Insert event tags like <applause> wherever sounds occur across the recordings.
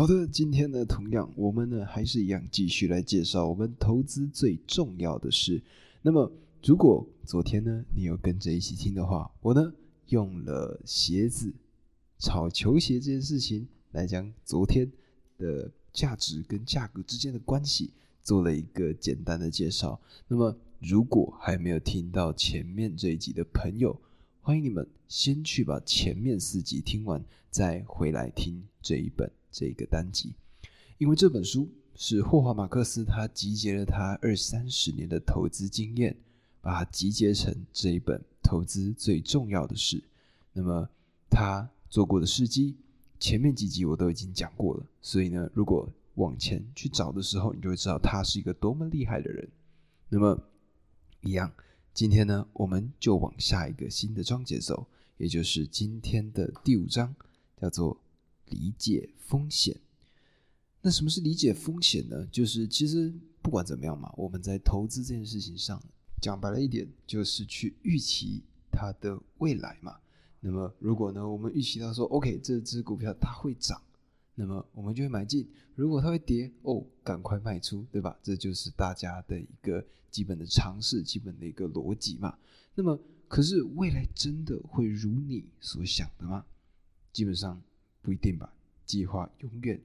好的，今天呢，同样我们呢还是一样继续来介绍我们投资最重要的事。那么，如果昨天呢你有跟着一起听的话，我呢用了鞋子炒球鞋这件事情来讲昨天的价值跟价格之间的关系，做了一个简单的介绍。那么，如果还没有听到前面这一集的朋友，欢迎你们先去把前面四集听完，再回来听这一本这个单集，因为这本书是霍华马克思他集结了他二三十年的投资经验，把它集结成这一本投资最重要的事。那么他做过的事迹，前面几集我都已经讲过了，所以呢，如果往前去找的时候，你就会知道他是一个多么厉害的人。那么一样。今天呢，我们就往下一个新的章节走，也就是今天的第五章，叫做理解风险。那什么是理解风险呢？就是其实不管怎么样嘛，我们在投资这件事情上，讲白了一点，就是去预期它的未来嘛。那么如果呢，我们预期到说，OK，这只股票它会涨。那么我们就会买进，如果它会跌哦，赶快卖出，对吧？这就是大家的一个基本的常识，基本的一个逻辑嘛。那么，可是未来真的会如你所想的吗？基本上不一定吧。计划永远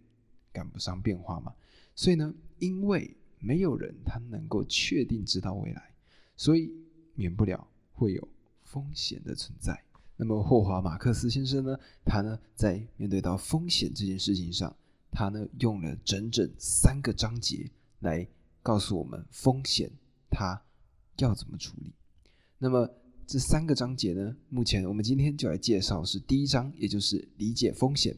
赶不上变化嘛。所以呢，因为没有人他能够确定知道未来，所以免不了会有风险的存在。那么霍华马克思先生呢？他呢在面对到风险这件事情上，他呢用了整整三个章节来告诉我们风险他要怎么处理。那么这三个章节呢，目前我们今天就来介绍是第一章，也就是理解风险。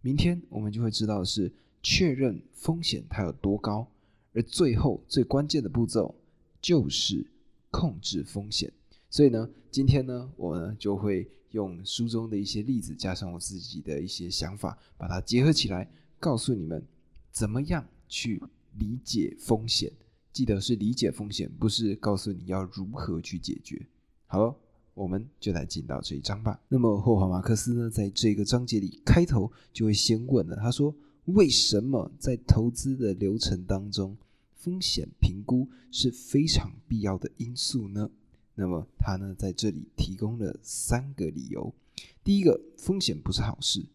明天我们就会知道是确认风险它有多高，而最后最关键的步骤就是控制风险。所以呢，今天呢，我呢就会用书中的一些例子，加上我自己的一些想法，把它结合起来，告诉你们怎么样去理解风险。记得是理解风险，不是告诉你要如何去解决。好，我们就来进到这一章吧。那么霍华马克思呢，在这个章节里开头就会先问了，他说：“为什么在投资的流程当中，风险评估是非常必要的因素呢？”那么他呢，在这里提供了三个理由。第一个，风险不是好事，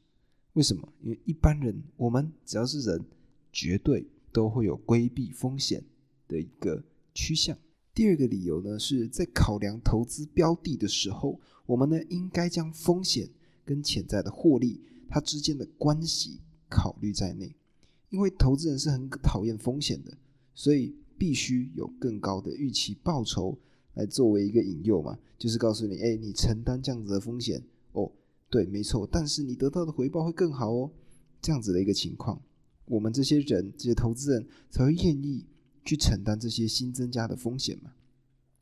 为什么？因为一般人，我们只要是人，绝对都会有规避风险的一个趋向。第二个理由呢，是在考量投资标的的时候，我们呢应该将风险跟潜在的获利它之间的关系考虑在内。因为投资人是很讨厌风险的，所以必须有更高的预期报酬。来作为一个引诱嘛，就是告诉你，哎，你承担这样子的风险哦，对，没错，但是你得到的回报会更好哦，这样子的一个情况，我们这些人，这些投资人才会愿意去承担这些新增加的风险嘛。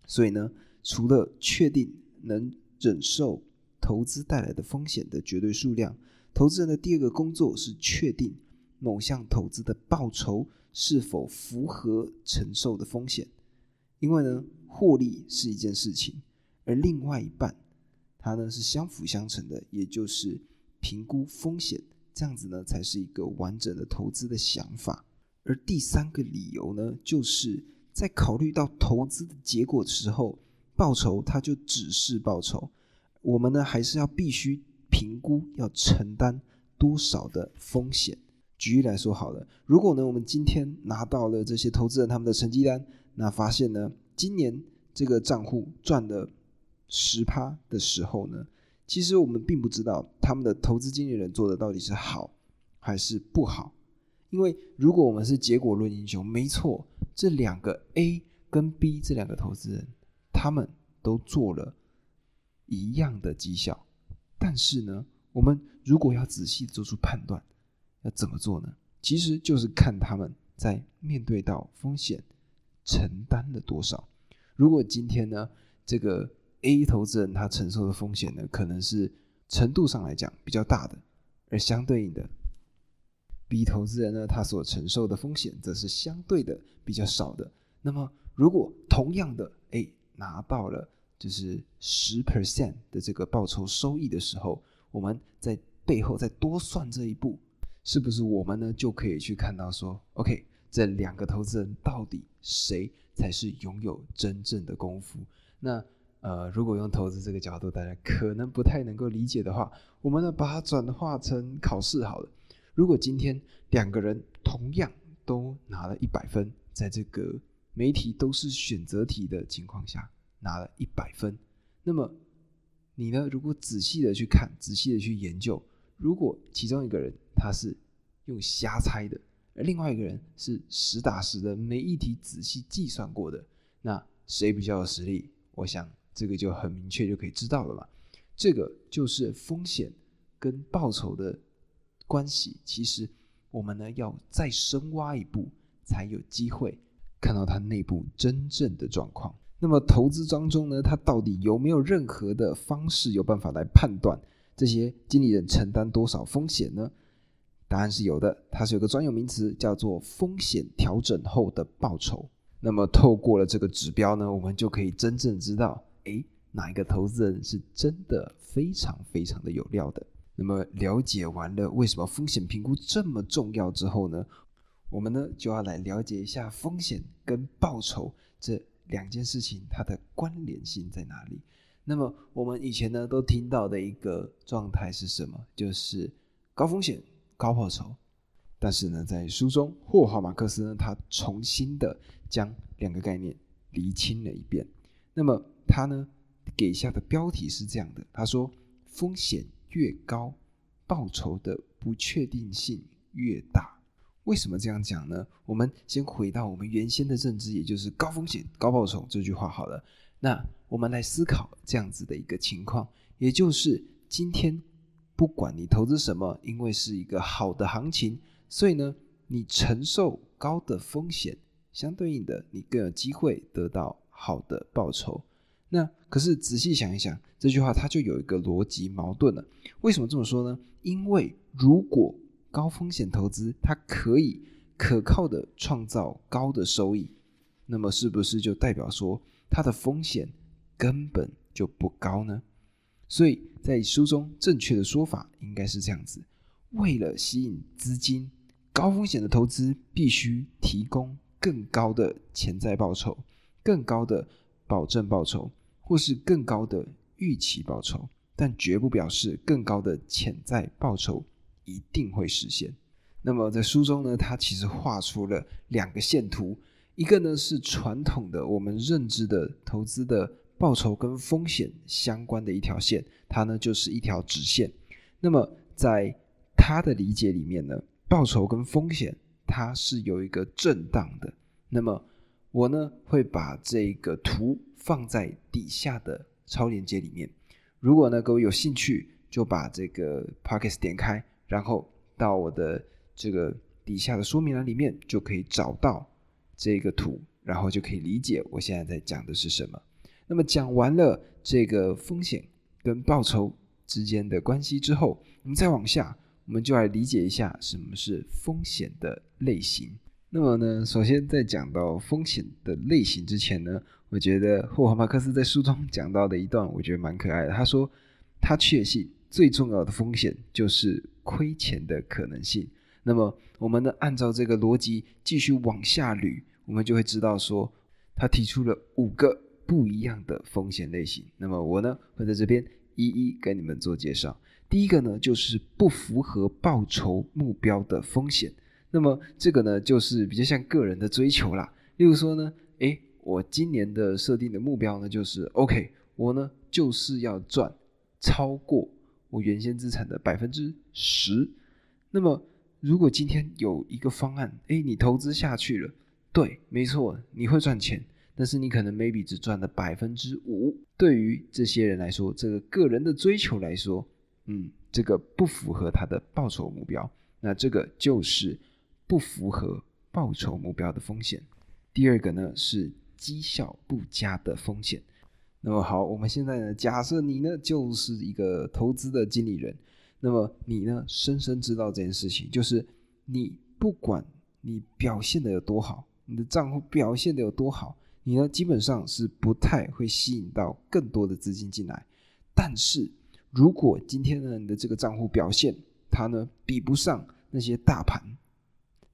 所以呢，除了确定能忍受投资带来的风险的绝对数量，投资人的第二个工作是确定某项投资的报酬是否符合承受的风险，因为呢。获利是一件事情，而另外一半，它呢是相辅相成的，也就是评估风险，这样子呢才是一个完整的投资的想法。而第三个理由呢，就是在考虑到投资的结果的时候，报酬它就只是报酬，我们呢还是要必须评估要承担多少的风险。举例来说好了，如果呢我们今天拿到了这些投资人他们的成绩单，那发现呢。今年这个账户赚了十趴的时候呢，其实我们并不知道他们的投资经理人做的到底是好还是不好。因为如果我们是结果论英雄，没错，这两个 A 跟 B 这两个投资人，他们都做了一样的绩效，但是呢，我们如果要仔细做出判断，要怎么做呢？其实就是看他们在面对到风险。承担了多少？如果今天呢，这个 A 投资人他承受的风险呢，可能是程度上来讲比较大的，而相对应的 B 投资人呢，他所承受的风险则是相对的比较少的。那么，如果同样的哎拿到了就是十 percent 的这个报酬收益的时候，我们在背后再多算这一步，是不是我们呢就可以去看到说，OK，这两个投资人到底谁才是拥有真正的功夫？那呃，如果用投资这个角度，大家可能不太能够理解的话，我们呢把它转化成考试好了。如果今天两个人同样都拿了一百分，在这个媒题都是选择题的情况下拿了一百分，那么你呢，如果仔细的去看，仔细的去研究，如果其中一个人他是用瞎猜的，而另外一个人是实打实的每一题仔细计算过的，那谁比较有实力？我想。这个就很明确就可以知道了嘛，这个就是风险跟报酬的关系。其实我们呢要再深挖一步，才有机会看到它内部真正的状况。那么投资当中呢，它到底有没有任何的方式有办法来判断这些经理人承担多少风险呢？答案是有的，它是有个专有名词叫做风险调整后的报酬。那么透过了这个指标呢，我们就可以真正知道。诶，哪一个投资人是真的非常非常的有料的？那么了解完了为什么风险评估这么重要之后呢，我们呢就要来了解一下风险跟报酬这两件事情它的关联性在哪里。那么我们以前呢都听到的一个状态是什么？就是高风险高报酬。但是呢，在书中霍华马克思呢，他重新的将两个概念厘清了一遍。那么他呢给下的标题是这样的，他说风险越高，报酬的不确定性越大。为什么这样讲呢？我们先回到我们原先的认知，也就是高风险高报酬这句话好了。那我们来思考这样子的一个情况，也就是今天不管你投资什么，因为是一个好的行情，所以呢你承受高的风险，相对应的你更有机会得到好的报酬。那可是仔细想一想，这句话它就有一个逻辑矛盾了。为什么这么说呢？因为如果高风险投资它可以可靠的创造高的收益，那么是不是就代表说它的风险根本就不高呢？所以在书中正确的说法应该是这样子：为了吸引资金，高风险的投资必须提供更高的潜在报酬，更高的保证报酬。或是更高的预期报酬，但绝不表示更高的潜在报酬一定会实现。那么在书中呢，他其实画出了两个线图，一个呢是传统的我们认知的投资的报酬跟风险相关的一条线，它呢就是一条直线。那么在他的理解里面呢，报酬跟风险它是有一个震荡的。那么我呢会把这个图。放在底下的超链接里面。如果呢各位有兴趣，就把这个 p o c k e t 点开，然后到我的这个底下的说明栏里面，就可以找到这个图，然后就可以理解我现在在讲的是什么。那么讲完了这个风险跟报酬之间的关系之后，我们再往下，我们就来理解一下什么是风险的类型。那么呢，首先在讲到风险的类型之前呢。我觉得霍华马克思在书中讲到的一段，我觉得蛮可爱的。他说，他确信最重要的风险就是亏钱的可能性。那么，我们呢，按照这个逻辑继续往下捋，我们就会知道说，他提出了五个不一样的风险类型。那么，我呢会在这边一一跟你们做介绍。第一个呢，就是不符合报酬目标的风险。那么，这个呢，就是比较像个人的追求啦。例如说呢，诶。我今年的设定的目标呢，就是 OK，我呢就是要赚超过我原先资产的百分之十。那么，如果今天有一个方案，哎，你投资下去了，对，没错，你会赚钱，但是你可能 maybe 只赚了百分之五。对于这些人来说，这个个人的追求来说，嗯，这个不符合他的报酬目标，那这个就是不符合报酬目标的风险。第二个呢是。绩效不佳的风险。那么好，我们现在呢，假设你呢就是一个投资的经理人，那么你呢深深知道这件事情，就是你不管你表现的有多好，你的账户表现的有多好，你呢基本上是不太会吸引到更多的资金进来。但是如果今天呢你的这个账户表现它呢比不上那些大盘，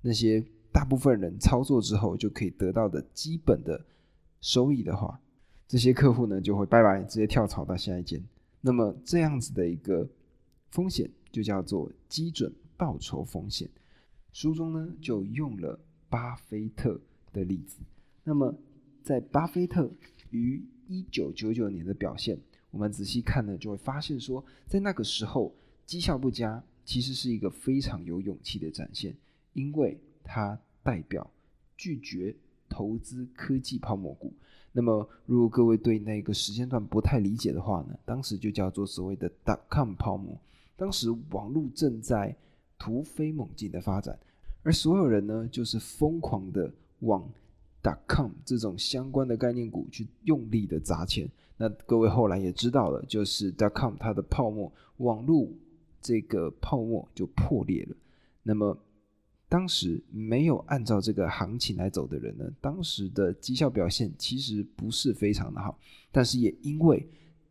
那些大部分人操作之后就可以得到的基本的收益的话，这些客户呢就会拜拜，直接跳槽到下一间。那么这样子的一个风险就叫做基准报酬风险。书中呢就用了巴菲特的例子。那么在巴菲特于一九九九年的表现，我们仔细看呢，就会发现说，在那个时候绩效不佳，其实是一个非常有勇气的展现，因为它代表拒绝投资科技泡沫股。那么，如果各位对那个时间段不太理解的话呢，当时就叫做所谓的 dot com 泡沫。当时网络正在突飞猛进的发展，而所有人呢，就是疯狂的往 dot com 这种相关的概念股去用力的砸钱。那各位后来也知道了，就是 dot com 它的泡沫，网络这个泡沫就破裂了。那么当时没有按照这个行情来走的人呢，当时的绩效表现其实不是非常的好，但是也因为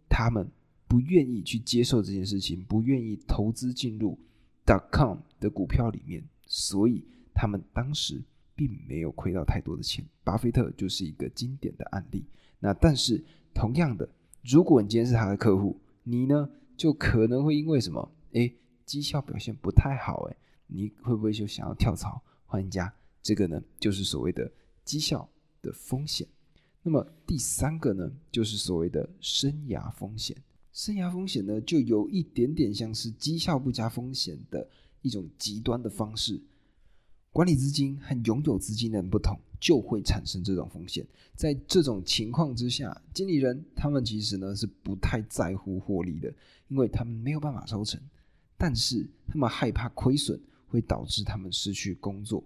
他们不愿意去接受这件事情，不愿意投资进入 dot com 的股票里面，所以他们当时并没有亏到太多的钱。巴菲特就是一个经典的案例。那但是同样的，如果你今天是他的客户，你呢就可能会因为什么？诶，绩效表现不太好，诶。你会不会就想要跳槽换一家？这个呢，就是所谓的绩效的风险。那么第三个呢，就是所谓的生涯风险。生涯风险呢，就有一点点像是绩效不佳风险的一种极端的方式。管理资金和拥有资金的人不同，就会产生这种风险。在这种情况之下，经理人他们其实呢是不太在乎获利的，因为他们没有办法收成，但是他们害怕亏损。会导致他们失去工作，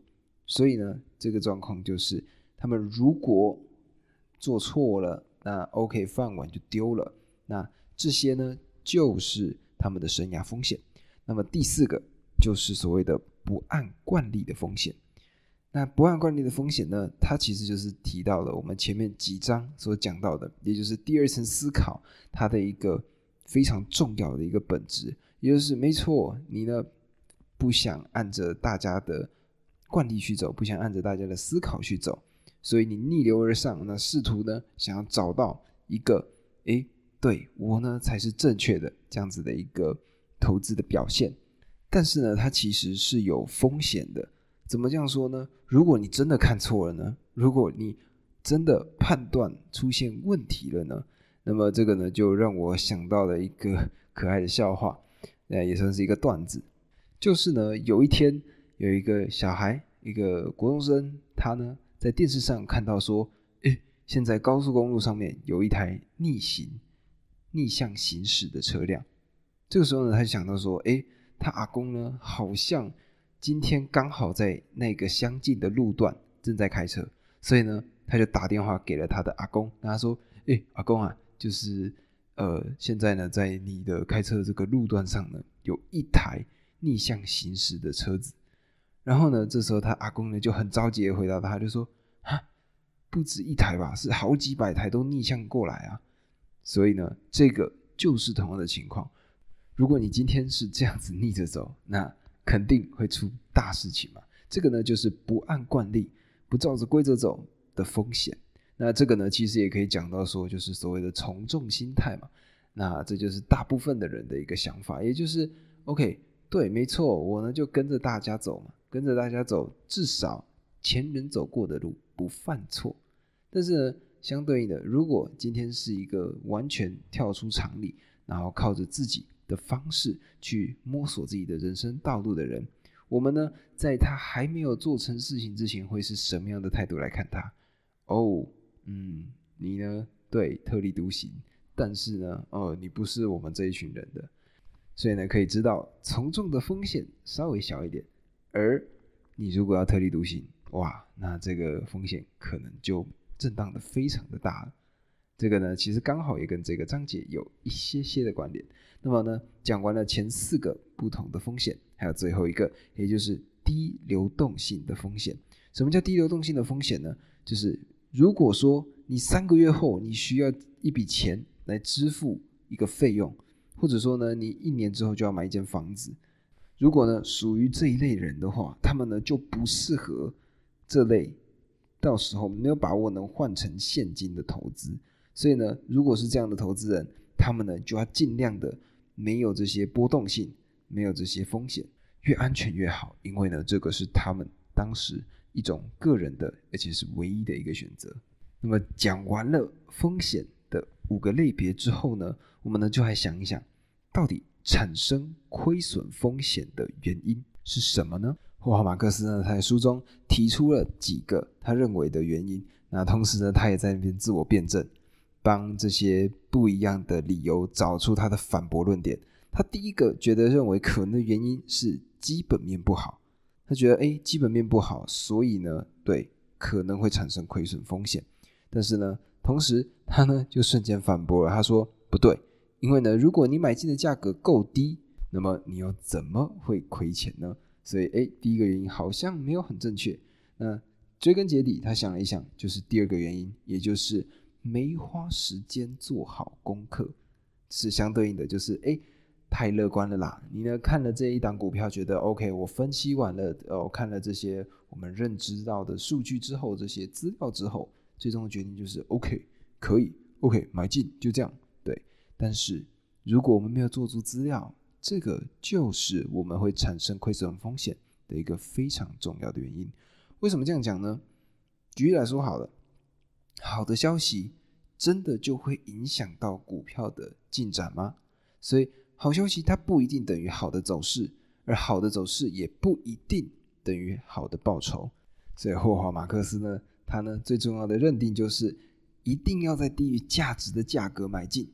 所以呢，这个状况就是他们如果做错了，那 OK 饭碗就丢了。那这些呢，就是他们的生涯风险。那么第四个就是所谓的不按惯例的风险。那不按惯例的风险呢，它其实就是提到了我们前面几章所讲到的，也就是第二层思考它的一个非常重要的一个本质，也就是没错，你呢。不想按着大家的惯例去走，不想按着大家的思考去走，所以你逆流而上，那试图呢想要找到一个，诶，对我呢才是正确的这样子的一个投资的表现，但是呢，它其实是有风险的。怎么这样说呢？如果你真的看错了呢？如果你真的判断出现问题了呢？那么这个呢，就让我想到了一个 <laughs> 可爱的笑话，呃，也算是一个段子。就是呢，有一天有一个小孩，一个国中生，他呢在电视上看到说，诶，现在高速公路上面有一台逆行、逆向行驶的车辆。这个时候呢，他就想到说，诶，他阿公呢好像今天刚好在那个相近的路段正在开车，所以呢，他就打电话给了他的阿公，跟他说，诶，阿公啊，就是呃，现在呢在你的开车这个路段上呢，有一台。逆向行驶的车子，然后呢，这时候他阿公呢就很着急的回答他，就说：“哈，不止一台吧，是好几百台都逆向过来啊！”所以呢，这个就是同样的情况。如果你今天是这样子逆着走，那肯定会出大事情嘛。这个呢，就是不按惯例、不照着规则走的风险。那这个呢，其实也可以讲到说，就是所谓的从众心态嘛。那这就是大部分的人的一个想法，也就是 OK。对，没错，我呢就跟着大家走嘛，跟着大家走，至少前人走过的路不犯错。但是呢，相对应的，如果今天是一个完全跳出常理，然后靠着自己的方式去摸索自己的人生道路的人，我们呢，在他还没有做成事情之前，会是什么样的态度来看他？哦，嗯，你呢，对，特立独行，但是呢，哦，你不是我们这一群人的。所以呢，可以知道从众的风险稍微小一点，而你如果要特立独行，哇，那这个风险可能就震荡的非常的大了。这个呢，其实刚好也跟这个章节有一些些的关联。那么呢，讲完了前四个不同的风险，还有最后一个，也就是低流动性的风险。什么叫低流动性的风险呢？就是如果说你三个月后你需要一笔钱来支付一个费用。或者说呢，你一年之后就要买一间房子，如果呢属于这一类人的话，他们呢就不适合这类，到时候没有把握能换成现金的投资。所以呢，如果是这样的投资人，他们呢就要尽量的没有这些波动性，没有这些风险，越安全越好。因为呢，这个是他们当时一种个人的，而且是唯一的一个选择。那么讲完了风险的五个类别之后呢，我们呢就来想一想，到底。产生亏损风险的原因是什么呢？霍华马克思呢，他在书中提出了几个他认为的原因。那同时呢，他也在那边自我辩证，帮这些不一样的理由找出他的反驳论点。他第一个觉得认为可能的原因是基本面不好。他觉得，哎，基本面不好，所以呢，对，可能会产生亏损风险。但是呢，同时他呢就瞬间反驳了，他说不对。因为呢，如果你买进的价格够低，那么你又怎么会亏钱呢？所以，哎，第一个原因好像没有很正确。那追根结底，他想了一想，就是第二个原因，也就是没花时间做好功课，是相对应的，就是哎，太乐观了啦。你呢看了这一档股票，觉得 OK，我分析完了，呃，看了这些我们认知到的数据之后，这些资料之后，最终的决定就是 OK，可以 OK 买进，就这样。但是，如果我们没有做足资料，这个就是我们会产生亏损风险的一个非常重要的原因。为什么这样讲呢？举例来说，好了，好的消息真的就会影响到股票的进展吗？所以，好消息它不一定等于好的走势，而好的走势也不一定等于好的报酬。所以，霍华马克思呢，他呢最重要的认定就是一定要在低于价值的价格买进。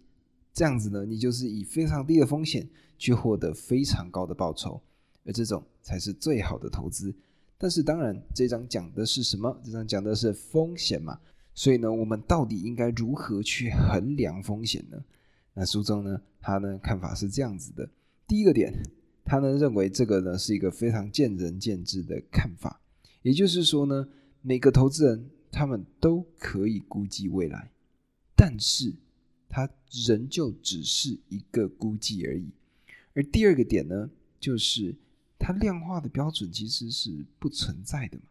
这样子呢，你就是以非常低的风险去获得非常高的报酬，而这种才是最好的投资。但是当然，这张讲的是什么？这张讲的是风险嘛。所以呢，我们到底应该如何去衡量风险呢？那书中呢，他呢看法是这样子的：第一个点，他呢认为这个呢是一个非常见仁见智的看法，也就是说呢，每个投资人他们都可以估计未来，但是。它仍旧只是一个估计而已，而第二个点呢，就是它量化的标准其实是不存在的嘛。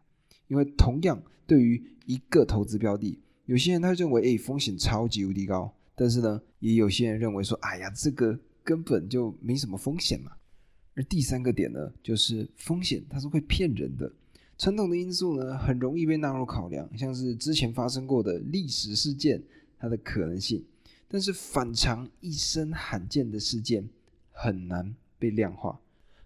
因为同样对于一个投资标的，有些人他认为，哎，风险超级无敌高，但是呢，也有些人认为说，哎呀，这个根本就没什么风险嘛。而第三个点呢，就是风险它是会骗人的，传统的因素呢，很容易被纳入考量，像是之前发生过的历史事件，它的可能性。但是反常一生罕见的事件很难被量化，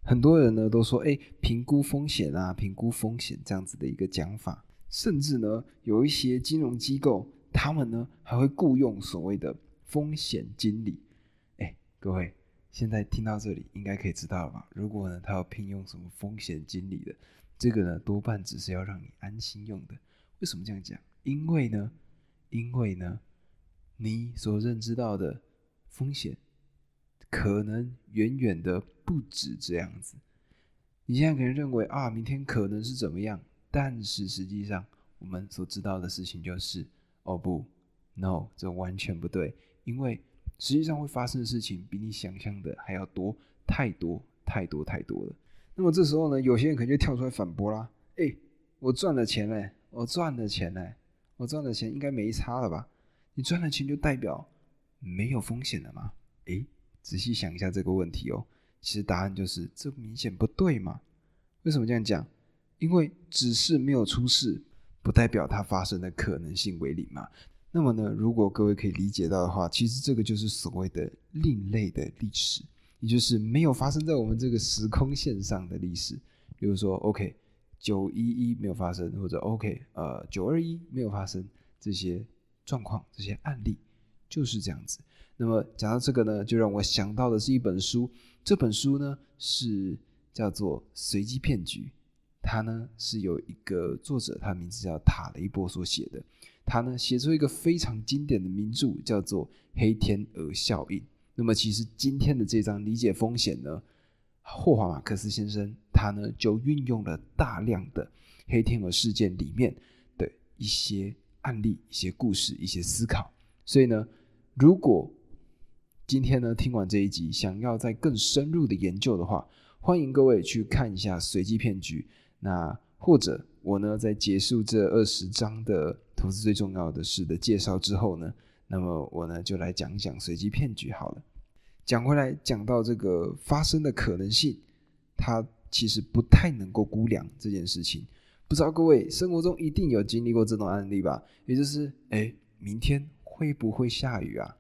很多人呢都说，哎，评估风险啊，评估风险这样子的一个讲法，甚至呢有一些金融机构，他们呢还会雇佣所谓的风险经理。哎，各位现在听到这里应该可以知道了吧？如果呢他要聘用什么风险经理的，这个呢多半只是要让你安心用的。为什么这样讲？因为呢，因为呢。你所认知到的风险，可能远远的不止这样子。你现在可能认为啊，明天可能是怎么样，但是实际上我们所知道的事情就是，哦不，no，这完全不对，因为实际上会发生的事情比你想象的还要多太多太多太多了。那么这时候呢，有些人可能就跳出来反驳啦，哎，我赚了钱嘞，我赚了钱嘞，我赚了钱应该没差了吧？你赚了钱就代表没有风险了吗？诶，仔细想一下这个问题哦。其实答案就是这明显不对嘛。为什么这样讲？因为只是没有出事，不代表它发生的可能性为零嘛。那么呢，如果各位可以理解到的话，其实这个就是所谓的另类的历史，也就是没有发生在我们这个时空线上的历史。比如说，OK，九一一没有发生，或者 OK，呃，九二一没有发生这些。状况这些案例就是这样子。那么讲到这个呢，就让我想到的是一本书。这本书呢是叫做《随机骗局》，它呢是有一个作者，他名字叫塔雷波所写的。他呢写出一个非常经典的名著，叫做《黑天鹅效应》。那么其实今天的这章理解风险呢，霍华马克思先生他呢就运用了大量的黑天鹅事件里面的一些。案例、一些故事、一些思考，所以呢，如果今天呢听完这一集，想要再更深入的研究的话，欢迎各位去看一下随机骗局。那或者我呢，在结束这二十章的投资最重要的事的介绍之后呢，那么我呢就来讲讲随机骗局好了。讲回来，讲到这个发生的可能性，它其实不太能够估量这件事情。不知道各位生活中一定有经历过这种案例吧？也就是，哎，明天会不会下雨啊？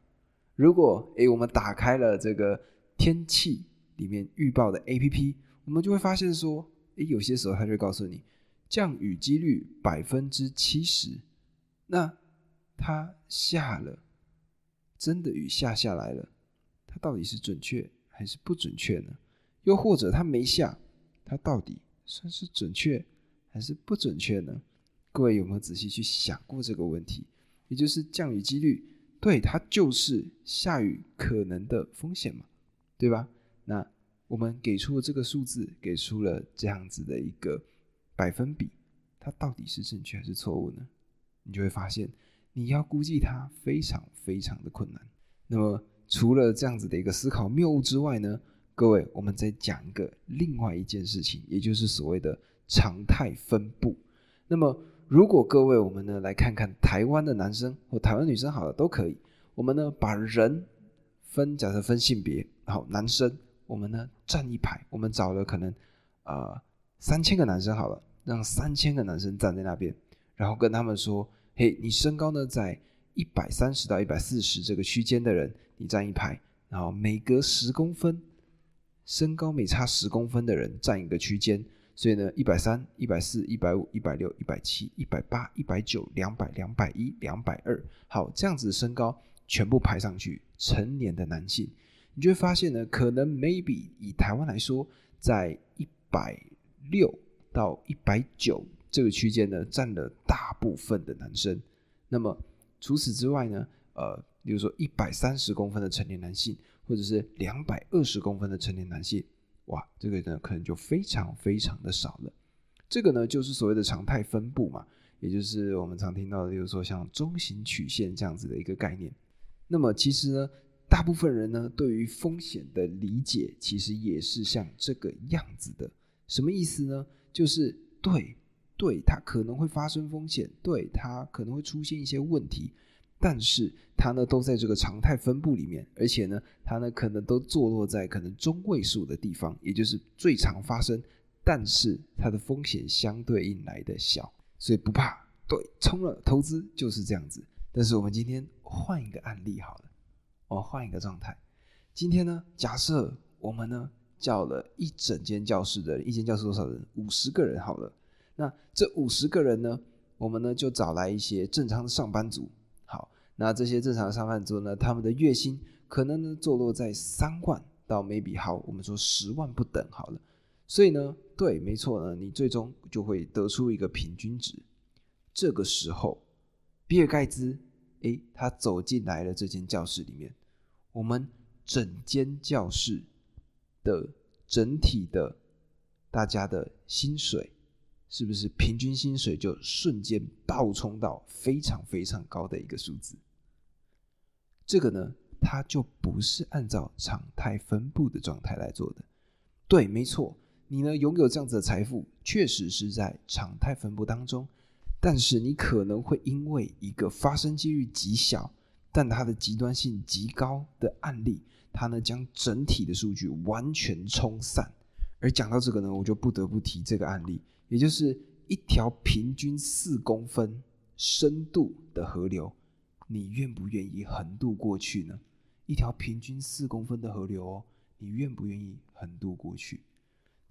如果哎，我们打开了这个天气里面预报的 A P P，我们就会发现说，哎，有些时候它就告诉你降雨几率百分之七十。那它下了，真的雨下下来了，它到底是准确还是不准确呢？又或者它没下，它到底算是准确？还是不准确呢？各位有没有仔细去想过这个问题？也就是降雨几率，对它就是下雨可能的风险嘛，对吧？那我们给出了这个数字，给出了这样子的一个百分比，它到底是正确还是错误呢？你就会发现，你要估计它非常非常的困难。那么除了这样子的一个思考谬误之外呢，各位，我们再讲一个另外一件事情，也就是所谓的。常态分布。那么，如果各位我们呢来看看台湾的男生或台湾女生，好了都可以。我们呢把人分，假设分性别，好，男生我们呢站一排，我们找了可能呃三千个男生好了，让三千个男生站在那边，然后跟他们说：嘿，你身高呢在一百三十到一百四十这个区间的人，你站一排，然后每隔十公分，身高每差十公分的人站一个区间。所以呢，一百三、一百四、一百五、一百六、一百七、一百八、一百九、两百、两百一、两百二，好，这样子的身高全部排上去，成年的男性，你就会发现呢，可能 maybe 以台湾来说，在一百六到一百九这个区间呢，占了大部分的男生。那么除此之外呢，呃，比如说一百三十公分的成年男性，或者是两百二十公分的成年男性。哇，这个呢可能就非常非常的少了。这个呢就是所谓的常态分布嘛，也就是我们常听到的，就是说像中型曲线这样子的一个概念。那么其实呢，大部分人呢对于风险的理解，其实也是像这个样子的。什么意思呢？就是对，对，它可能会发生风险，对，它可能会出现一些问题。但是它呢都在这个常态分布里面，而且呢它呢可能都坐落在可能中位数的地方，也就是最常发生，但是它的风险相对应来的小，所以不怕。对，冲了投资就是这样子。但是我们今天换一个案例好了，我换一个状态。今天呢，假设我们呢叫了一整间教室的人一间教室多少人？五十个人好了。那这五十个人呢，我们呢就找来一些正常的上班族。那这些正常上班族呢，他们的月薪可能呢坐落在三万到 maybe 好，我们说十万不等好了。所以呢，对，没错呢，你最终就会得出一个平均值。这个时候，比尔盖茨，诶，他走进来了这间教室里面，我们整间教室的整体的大家的薪水。是不是平均薪水就瞬间暴冲到非常非常高的一个数字？这个呢，它就不是按照常态分布的状态来做的。对，没错，你呢拥有这样子的财富，确实是在常态分布当中，但是你可能会因为一个发生几率极小，但它的极端性极高的案例，它呢将整体的数据完全冲散。而讲到这个呢，我就不得不提这个案例。也就是一条平均四公分深度的河流，你愿不愿意横渡过去呢？一条平均四公分的河流哦，你愿不愿意横渡过去？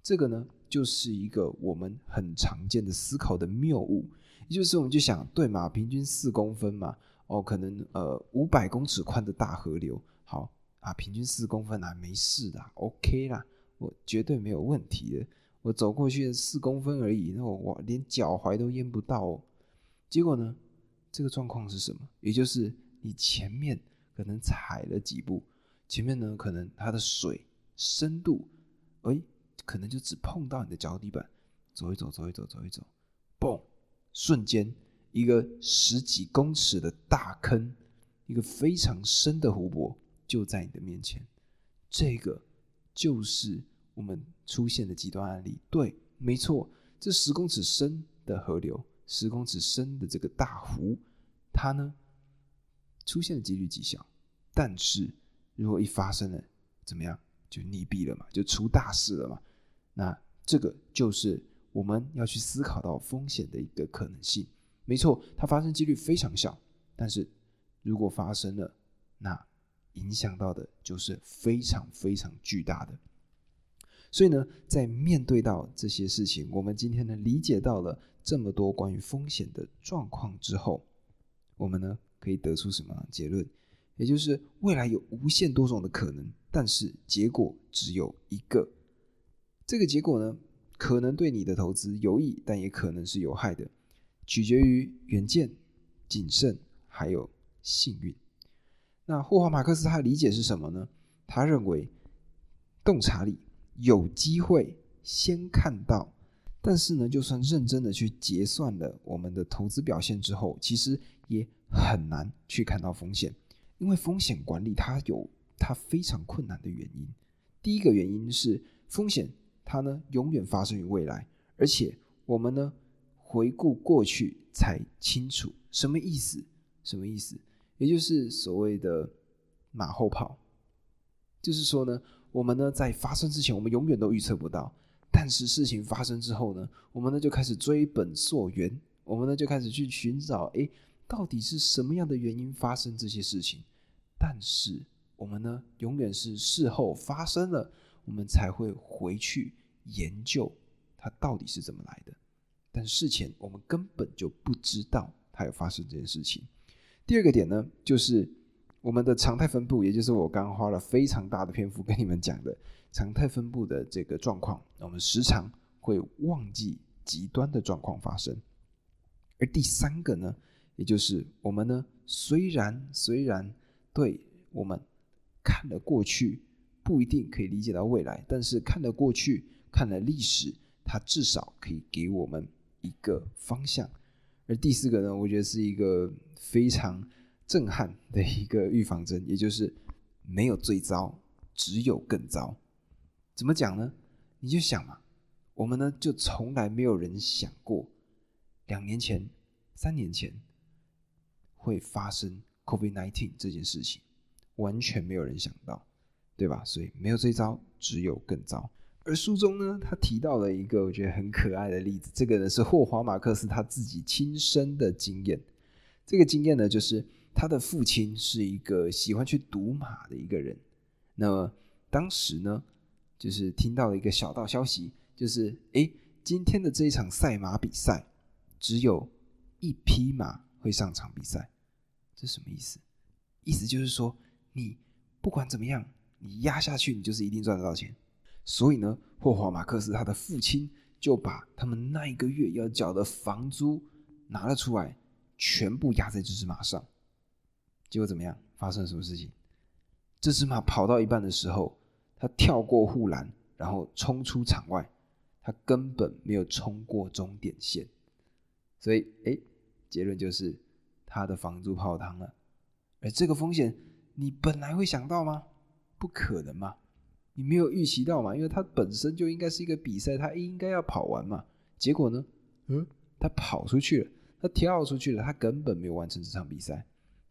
这个呢，就是一个我们很常见的思考的谬误。也就是我们就想，对嘛，平均四公分嘛，哦，可能呃五百公尺宽的大河流，好啊，平均四公分啊，没事的，OK 啦，我绝对没有问题的。我走过去四公分而已，那我我连脚踝都淹不到哦。结果呢，这个状况是什么？也就是你前面可能踩了几步，前面呢可能它的水深度，哎，可能就只碰到你的脚底板。走一走，走一走，走一走，嘣！瞬间一个十几公尺的大坑，一个非常深的湖泊就在你的面前。这个就是。我们出现的极端案例。对，没错，这十公尺深的河流，十公尺深的这个大湖，它呢出现的几率极小。但是如果一发生了，怎么样？就溺毙了嘛，就出大事了嘛。那这个就是我们要去思考到风险的一个可能性。没错，它发生几率非常小，但是如果发生了，那影响到的就是非常非常巨大的。所以呢，在面对到这些事情，我们今天呢理解到了这么多关于风险的状况之后，我们呢可以得出什么结论？也就是未来有无限多种的可能，但是结果只有一个。这个结果呢，可能对你的投资有益，但也可能是有害的，取决于远见、谨慎还有幸运。那霍华马克思他的理解是什么呢？他认为洞察力有机会先看到，但是呢，就算认真的去结算了我们的投资表现之后，其实也很难去看到风险。因为风险管理它有它非常困难的原因。第一个原因是风险它呢永远发生于未来，而且我们呢回顾过去才清楚什么意思？什么意思？也就是所谓的马后炮，就是说呢，我们呢在发生之前，我们永远都预测不到，但是事情发生之后呢，我们呢就开始追本溯源，我们呢就开始去寻找，哎。到底是什么样的原因发生这些事情？但是我们呢，永远是事后发生了，我们才会回去研究它到底是怎么来的。但事前我们根本就不知道它有发生这件事情。第二个点呢，就是我们的常态分布，也就是我刚刚花了非常大的篇幅跟你们讲的 <laughs> 常态分布的这个状况，我们时常会忘记极端的状况发生。而第三个呢？也就是我们呢，虽然虽然对我们看了过去不一定可以理解到未来，但是看了过去，看了历史，它至少可以给我们一个方向。而第四个呢，我觉得是一个非常震撼的一个预防针，也就是没有最糟，只有更糟。怎么讲呢？你就想嘛，我们呢就从来没有人想过，两年前、三年前。会发生 COVID-19 这件事情，完全没有人想到，对吧？所以没有最糟，只有更糟。而书中呢，他提到了一个我觉得很可爱的例子，这个呢是霍华马克思他自己亲身的经验。这个经验呢，就是他的父亲是一个喜欢去赌马的一个人。那么当时呢，就是听到了一个小道消息，就是诶，今天的这一场赛马比赛，只有一匹马会上场比赛。这什么意思？意思就是说，你不管怎么样，你压下去，你就是一定赚得到钱。所以呢，霍华马克思他的父亲就把他们那一个月要缴的房租拿了出来，全部压在这只马上。结果怎么样？发生了什么事情？这只马跑到一半的时候，它跳过护栏，然后冲出场外，它根本没有冲过终点线。所以，哎，结论就是。他的房租泡汤了，而这个风险你本来会想到吗？不可能嘛，你没有预期到嘛，因为它本身就应该是一个比赛，它应该要跑完嘛。结果呢，嗯，他跑出去了，他跳出去了，他根本没有完成这场比赛。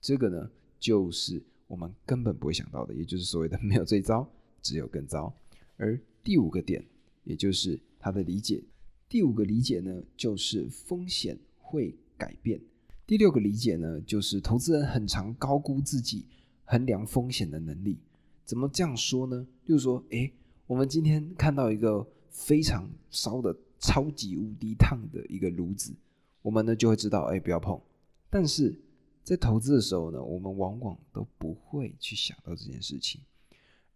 这个呢，就是我们根本不会想到的，也就是所谓的 <laughs> 没有最糟，只有更糟。而第五个点，也就是他的理解，第五个理解呢，就是风险会改变。第六个理解呢，就是投资人很常高估自己衡量风险的能力。怎么这样说呢？就是说，诶，我们今天看到一个非常烧的超级无敌烫的一个炉子，我们呢就会知道，诶，不要碰。但是在投资的时候呢，我们往往都不会去想到这件事情。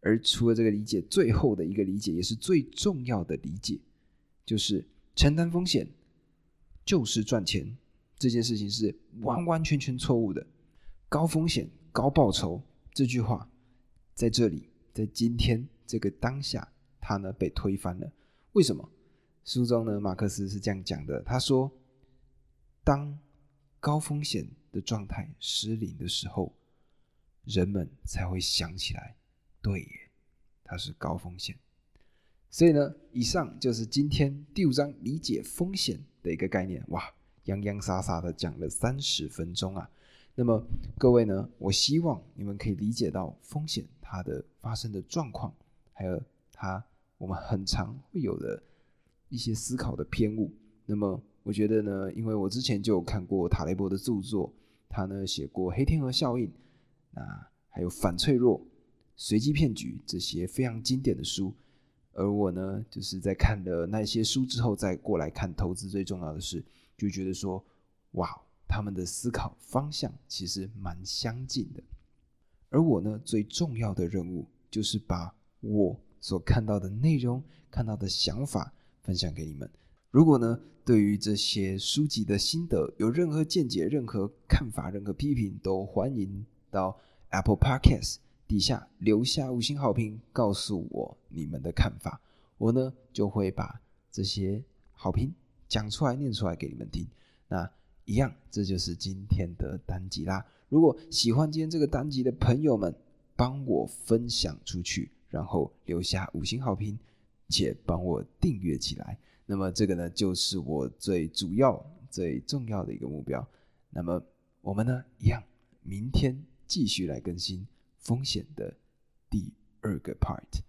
而除了这个理解，最后的一个理解也是最重要的理解，就是承担风险就是赚钱。这件事情是完完全全错误的，高风险高报酬这句话在这里，在今天这个当下，它呢被推翻了。为什么？书中呢，马克思是这样讲的：他说，当高风险的状态失灵的时候，人们才会想起来，对耶，它是高风险。所以呢，以上就是今天第五章理解风险的一个概念。哇，洋洋洒洒的讲了三十分钟啊！那么各位呢，我希望你们可以理解到风险它的发生的状况，还有它我们很常会有的一些思考的偏误。那么我觉得呢，因为我之前就有看过塔雷伯的著作，他呢写过《黑天鹅效应》，那还有《反脆弱》《随机骗局》这些非常经典的书。而我呢，就是在看了那些书之后，再过来看投资最重要的事，就觉得说，哇，他们的思考方向其实蛮相近的。而我呢，最重要的任务就是把我所看到的内容、看到的想法分享给你们。如果呢，对于这些书籍的心得有任何见解、任何看法、任何批评，都欢迎到 Apple Podcast。底下留下五星好评，告诉我你们的看法，我呢就会把这些好评讲出来、念出来给你们听。那一样，这就是今天的单集啦。如果喜欢今天这个单集的朋友们，帮我分享出去，然后留下五星好评，且帮我订阅起来。那么这个呢，就是我最主要、最重要的一个目标。那么我们呢，一样，明天继续来更新。风险的第二个 part，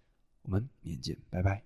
我们明天见，拜拜。